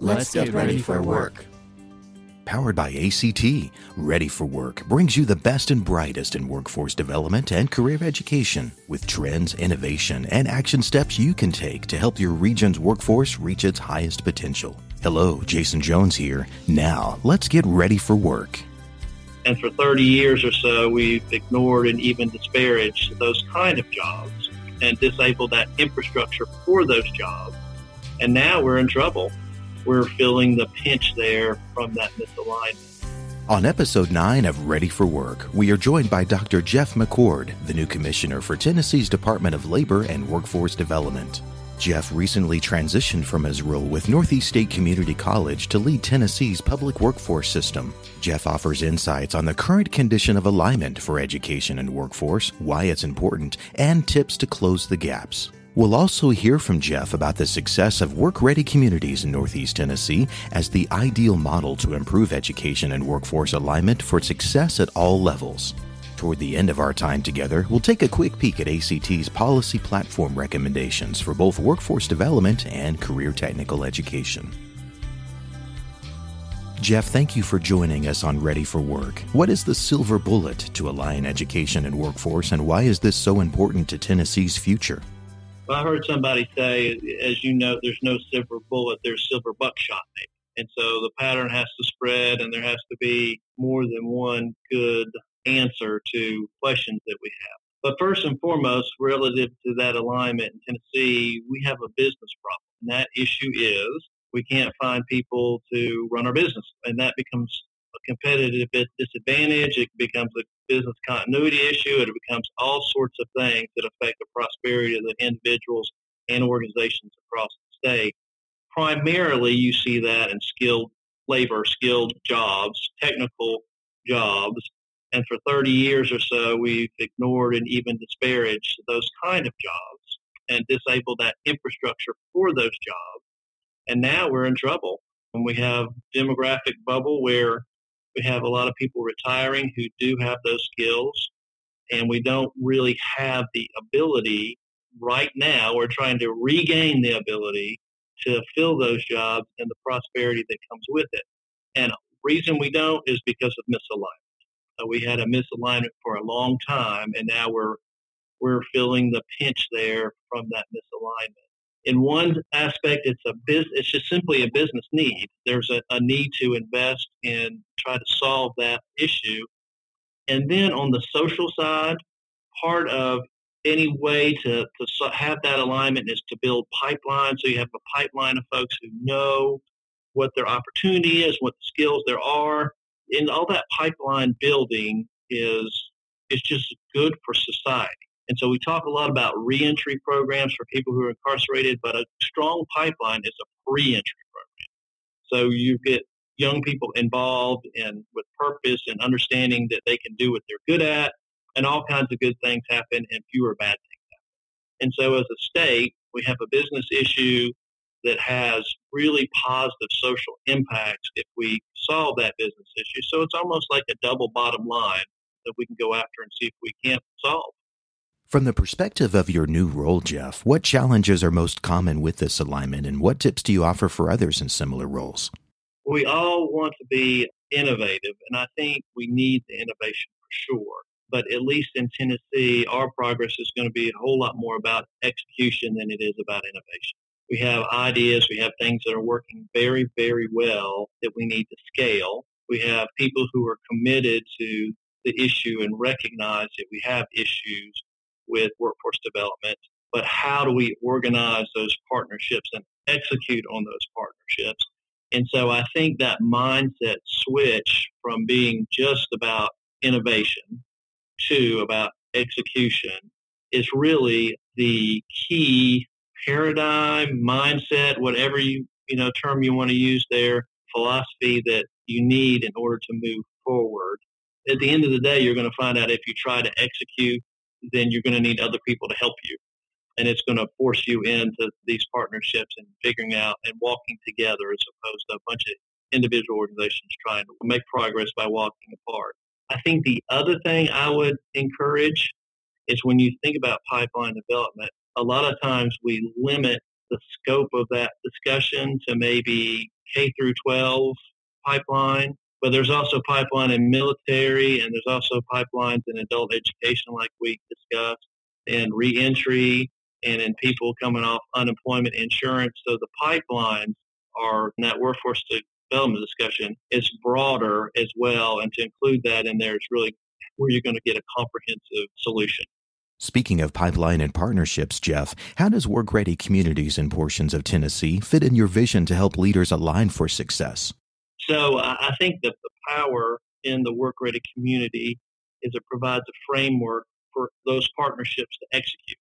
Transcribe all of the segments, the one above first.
Let's get ready for work. Powered by ACT, Ready for Work brings you the best and brightest in workforce development and career education with trends, innovation, and action steps you can take to help your region's workforce reach its highest potential. Hello, Jasen Jones here. Now, let's get ready for work. And for 30 years or so, we've ignored and even disparaged those kind of jobs and disabled that infrastructure for those jobs. And now we're in trouble we're feeling the pinch there from that misalignment. On episode 9 of Ready for Work, we are joined by Dr. Jeff McCord, the new commissioner for Tennessee's Department of Labor and Workforce Development. Jeff recently transitioned from his role with Northeast State Community College to lead Tennessee's public workforce system. Jeff offers insights on the current condition of alignment for education and workforce, why it's important, and tips to close the gaps. We'll also hear from Jeff about the success of work ready communities in Northeast Tennessee as the ideal model to improve education and workforce alignment for success at all levels. Toward the end of our time together, we'll take a quick peek at ACT's policy platform recommendations for both workforce development and career technical education. Jeff, thank you for joining us on Ready for Work. What is the silver bullet to align education and workforce, and why is this so important to Tennessee's future? Well, I heard somebody say, as you know, there's no silver bullet, there's silver buckshot maybe. And so the pattern has to spread and there has to be more than one good answer to questions that we have. But first and foremost, relative to that alignment in Tennessee, we have a business problem. And that issue is we can't find people to run our business. And that becomes competitive disadvantage. It becomes a business continuity issue. It becomes all sorts of things that affect the prosperity of the individuals and organizations across the state. Primarily, you see that in skilled labor, skilled jobs, technical jobs. And for 30 years or so, we've ignored and even disparaged those kind of jobs and disabled that infrastructure for those jobs. And now we're in trouble. And we have demographic bubble where we have a lot of people retiring who do have those skills, and we don't really have the ability right now. We're trying to regain the ability to fill those jobs and the prosperity that comes with it. And the reason we don't is because of misalignment. We had a misalignment for a long time, and now we're we're feeling the pinch there from that misalignment in one aspect, it's a biz, it's just simply a business need. There's a, a need to invest and try to solve that issue. And then on the social side, part of any way to, to have that alignment is to build pipelines. So you have a pipeline of folks who know what their opportunity is, what the skills there are. And all that pipeline building is is just good for society. And so we talk a lot about reentry programs for people who are incarcerated, but a strong pipeline is a pre-entry program. So you get young people involved and with purpose and understanding that they can do what they're good at, and all kinds of good things happen and fewer bad things happen. And so as a state, we have a business issue that has really positive social impacts if we solve that business issue. So it's almost like a double bottom line that we can go after and see if we can't solve. From the perspective of your new role, Jeff, what challenges are most common with this alignment and what tips do you offer for others in similar roles? We all want to be innovative, and I think we need the innovation for sure. But at least in Tennessee, our progress is going to be a whole lot more about execution than it is about innovation. We have ideas, we have things that are working very, very well that we need to scale. We have people who are committed to the issue and recognize that we have issues with workforce development, but how do we organize those partnerships and execute on those partnerships? And so I think that mindset switch from being just about innovation to about execution is really the key paradigm, mindset, whatever you you know term you want to use there, philosophy that you need in order to move forward. At the end of the day, you're going to find out if you try to execute then you're going to need other people to help you. And it's going to force you into these partnerships and figuring out and walking together as opposed to a bunch of individual organizations trying to make progress by walking apart. I think the other thing I would encourage is when you think about pipeline development, a lot of times we limit the scope of that discussion to maybe K through 12 pipeline, but there's also pipeline in military and there's also pipelines in adult education like we discussed and reentry and in people coming off unemployment insurance. So the pipelines are in that workforce development discussion is broader as well. And to include that in there is really where you're going to get a comprehensive solution. Speaking of pipeline and partnerships, Jeff, how does work ready communities in portions of Tennessee fit in your vision to help leaders align for success? So I think that the power in the work ready community is it provides a framework for those partnerships to execute.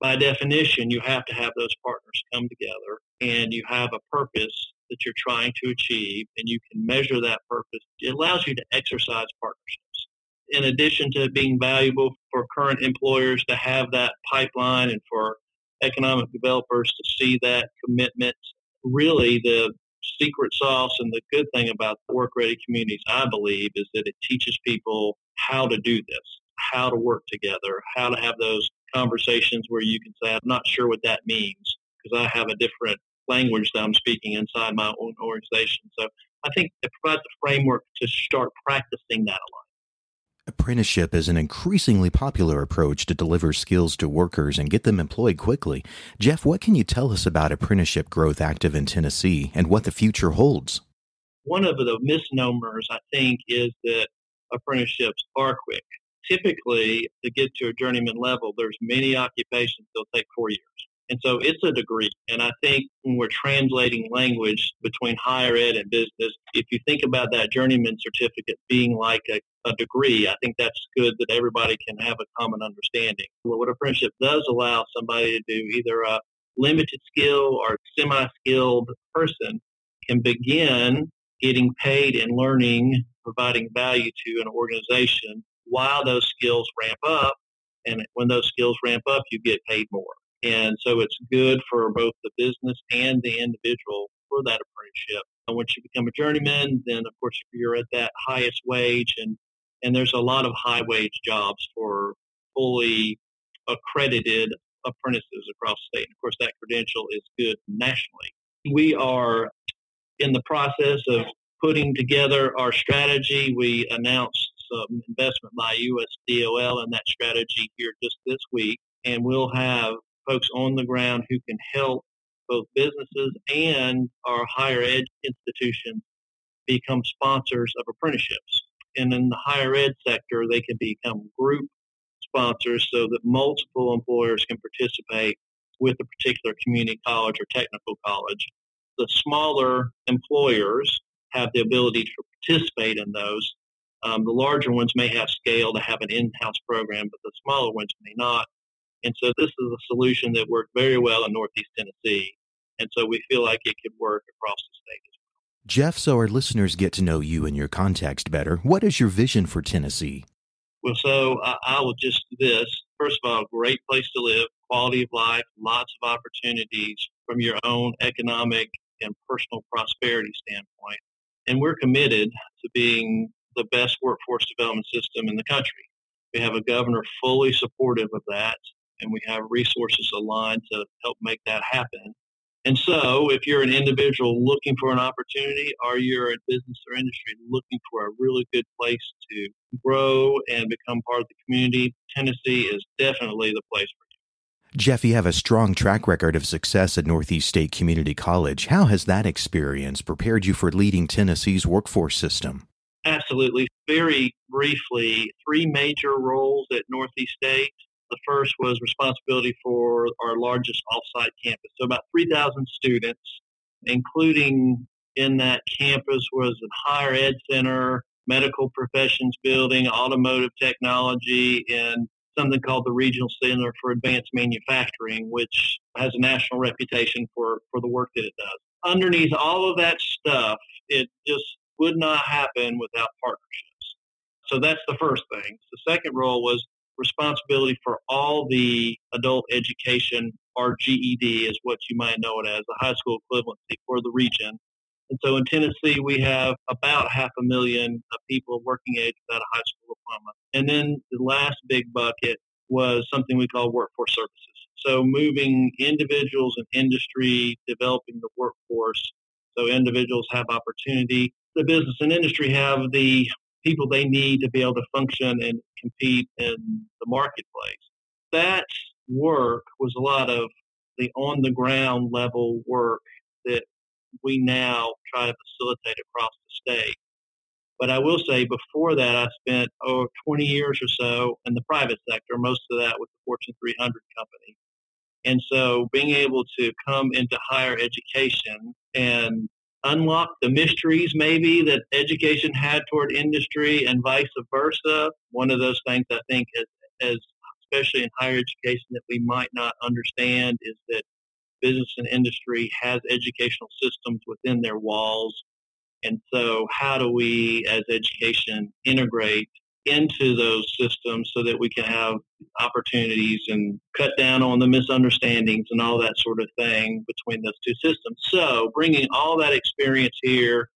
By definition, you have to have those partners come together and you have a purpose that you're trying to achieve and you can measure that purpose. It allows you to exercise partnerships in addition to being valuable for current employers to have that pipeline and for economic developers to see that commitment, really the secret sauce and the good thing about work ready communities, I believe, is that it teaches people how to do this, how to work together, how to have those conversations where you can say, I'm not sure what that means because I have a different language that I'm speaking inside my own organization. So I think it provides a framework to start practicing that a lot. Apprenticeship is an increasingly popular approach to deliver skills to workers and get them employed quickly. Jeff, what can you tell us about apprenticeship growth active in Tennessee and what the future holds? One of the misnomers, I think, is that apprenticeships are quick. Typically, to get to a journeyman level, there's many occupations that'll take four years. And so it's a degree. And I think when we're translating language between higher ed and business, if you think about that journeyman certificate being like a, a degree, I think that's good that everybody can have a common understanding. Well, what apprenticeship does allow somebody to do, either a limited skill or semi-skilled person can begin getting paid and learning, providing value to an organization while those skills ramp up. And when those skills ramp up, you get paid more. And so it's good for both the business and the individual for that apprenticeship. And once you become a journeyman, then of course you're at that highest wage and, and there's a lot of high wage jobs for fully accredited apprentices across the state. And of course that credential is good nationally. We are in the process of putting together our strategy. We announced some investment by USDOL in that strategy here just this week. And we'll have folks on the ground who can help both businesses and our higher ed institutions become sponsors of apprenticeships. And in the higher ed sector, they can become group sponsors so that multiple employers can participate with a particular community college or technical college. The smaller employers have the ability to participate in those. Um, the larger ones may have scale to have an in-house program, but the smaller ones may not. And so this is a solution that worked very well in Northeast Tennessee. And so we feel like it could work across the state as well. Jeff, so our listeners get to know you and your context better. What is your vision for Tennessee? Well, so I, I will just this. First of all, great place to live, quality of life, lots of opportunities from your own economic and personal prosperity standpoint. And we're committed to being the best workforce development system in the country. We have a governor fully supportive of that and we have resources aligned to help make that happen. And so, if you're an individual looking for an opportunity, or you're a business or industry looking for a really good place to grow and become part of the community, Tennessee is definitely the place for you. Jeff, you have a strong track record of success at Northeast State Community College. How has that experience prepared you for leading Tennessee's workforce system? Absolutely. Very briefly, three major roles at Northeast State. The first was responsibility for our largest offsite campus. So about 3,000 students, including in that campus was a higher ed center, medical professions building, automotive technology, and something called the Regional Center for Advanced Manufacturing, which has a national reputation for, for the work that it does. Underneath all of that stuff, it just would not happen without partnerships. So that's the first thing. The second role was responsibility for all the adult education, or GED is what you might know it as, the high school equivalency for the region. And so in Tennessee, we have about half a million of people of working age without a high school diploma. And then the last big bucket was something we call workforce services. So moving individuals and industry, developing the workforce so individuals have opportunity. The business and industry have the people they need to be able to function and compete in the marketplace. That work was a lot of the on the ground level work that we now try to facilitate across the state. But I will say before that, I spent oh, 20 years or so in the private sector, most of that with the Fortune 300 company. And so being able to come into higher education and unlock the mysteries maybe that education had toward industry and vice versa. One of those things I think is, is especially in higher education that we might not understand is that business and industry has educational systems within their walls. And so how do we as education integrate into those systems so that we can have opportunities and cut down on the misunderstandings and all that sort of thing between those two systems. So bringing all that experience here,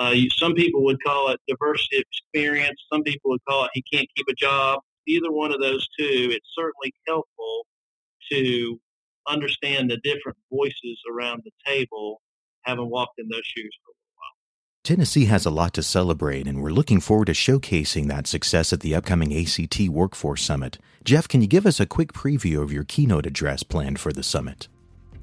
uh, you, some people would call it diversity experience. Some people would call it he can't keep a job. Either one of those two, it's certainly helpful to understand the different voices around the table, having walked in those shoes for Tennessee has a lot to celebrate, and we're looking forward to showcasing that success at the upcoming ACT Workforce Summit. Jeff, can you give us a quick preview of your keynote address planned for the summit?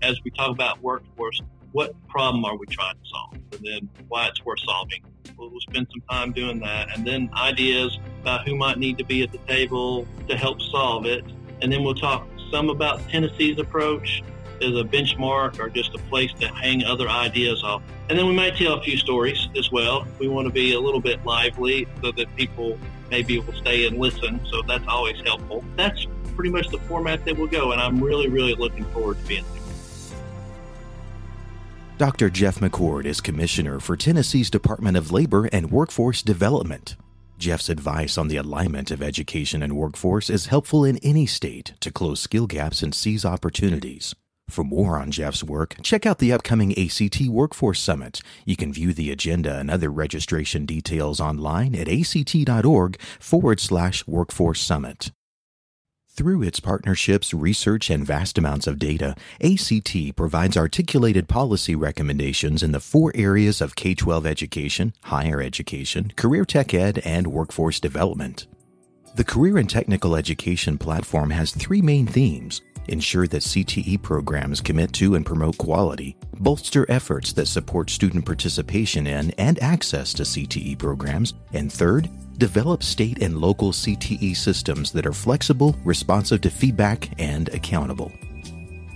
As we talk about workforce, what problem are we trying to solve? And then why it's worth solving. We'll, spend some time doing that. And then ideas about who might need to be at the table to help solve it. And then we'll talk some about Tennessee's approach as a benchmark or just a place to hang other ideas off. And then we might tell a few stories as well. We want to be a little bit lively so that people maybe will stay and listen. So that's always helpful. That's pretty much the format that we'll go. And I'm really, really looking forward to being there. Dr. Jeff McCord is Commissioner for Tennessee's Department of Labor and Workforce Development. Jeff's advice on the alignment of education and workforce is helpful in any state to close skill gaps and seize opportunities. For more on Jeff's work, check out the upcoming ACT Workforce Summit. You can view the agenda and other registration details online at act.org forward slash workforce summit. Through its partnerships, research, and vast amounts of data, ACT provides articulated policy recommendations in the four areas of K 12 education, higher education, career tech ed, and workforce development. The Career and Technical Education platform has three main themes ensure that CTE programs commit to and promote quality, bolster efforts that support student participation in and access to CTE programs, and third, develop state and local CTE systems that are flexible, responsive to feedback, and accountable.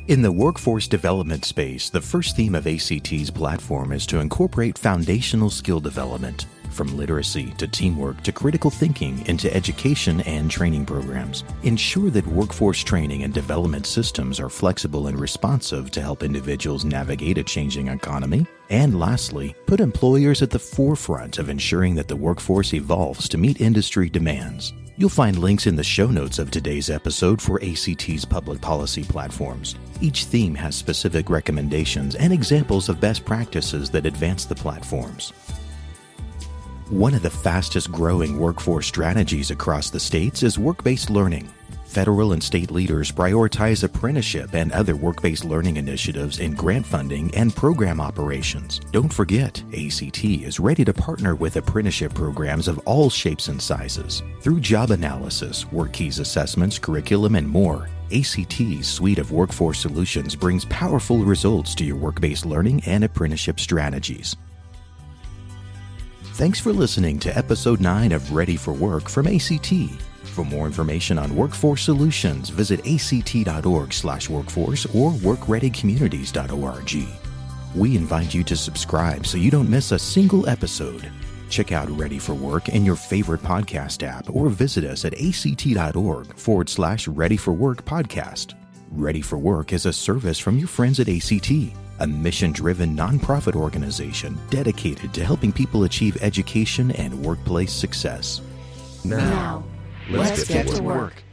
In the workforce development space, the first theme of ACT's platform is to incorporate foundational skill development from literacy to teamwork to critical thinking into education and training programs. Ensure that workforce training and development systems are flexible and responsive to help individuals navigate a changing economy. And lastly, put employers at the forefront of ensuring that the workforce evolves to meet industry demands. You'll find links in the show notes of today's episode for ACT's public policy platforms. Each theme has specific recommendations and examples of best practices that advance the platforms. One of the fastest growing workforce strategies across the states is work based learning. Federal and state leaders prioritize apprenticeship and other work based learning initiatives in grant funding and program operations. Don't forget, ACT is ready to partner with apprenticeship programs of all shapes and sizes. Through job analysis, WorkKeys assessments, curriculum, and more, ACT's suite of workforce solutions brings powerful results to your work based learning and apprenticeship strategies. Thanks for listening to episode 9 of Ready for Work from ACT. For more information on workforce solutions, visit act.org/workforce or workreadycommunities.org. We invite you to subscribe so you don't miss a single episode. Check out Ready for Work in your favorite podcast app or visit us at act.org forward slash Ready for Work podcast. Ready for Work is a service from your friends at ACT a mission driven nonprofit organization dedicated to helping people achieve education and workplace success. Now, let's, let's get, get, to work. work.